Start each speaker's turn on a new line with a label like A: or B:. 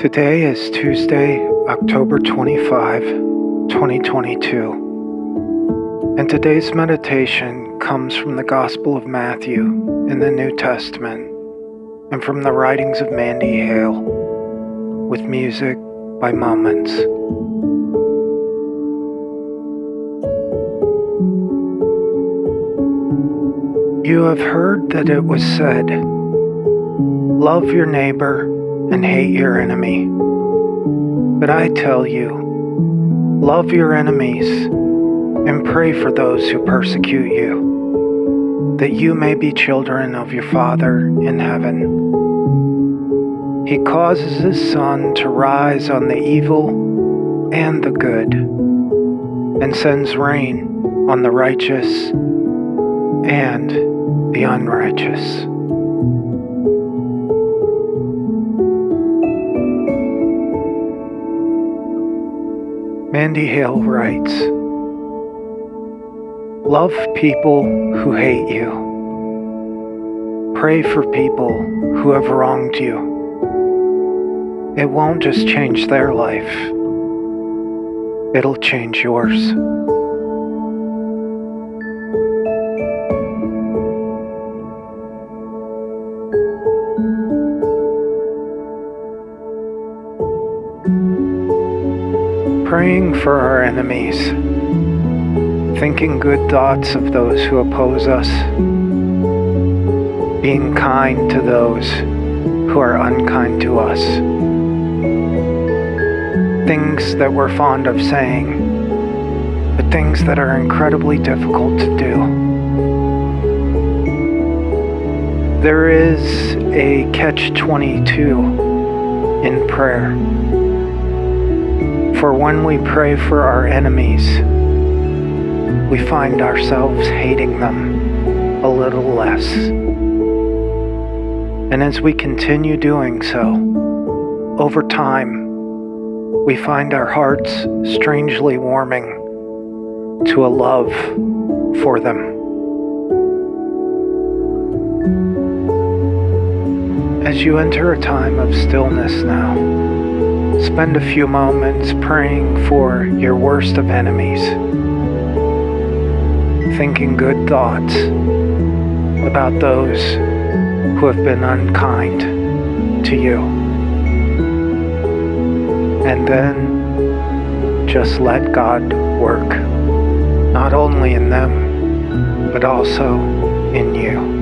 A: Today is Tuesday, October 25, 2022. And today's meditation comes from the Gospel of Matthew in the New Testament and from the writings of Mandy Hale with music by Moments. You have heard that it was said, Love your neighbor and hate your enemy. But I tell you, love your enemies and pray for those who persecute you, that you may be children of your Father in heaven. He causes his sun to rise on the evil and the good, and sends rain on the righteous and the unrighteous. Mandy Hale writes Love people who hate you. Pray for people who have wronged you. It won't just change their life, it'll change yours. Praying for our enemies, thinking good thoughts of those who oppose us, being kind to those who are unkind to us. Things that we're fond of saying, but things that are incredibly difficult to do. There is a catch 22 in prayer. For when we pray for our enemies, we find ourselves hating them a little less. And as we continue doing so, over time, we find our hearts strangely warming to a love for them. As you enter a time of stillness now, Spend a few moments praying for your worst of enemies, thinking good thoughts about those who have been unkind to you. And then just let God work, not only in them, but also in you.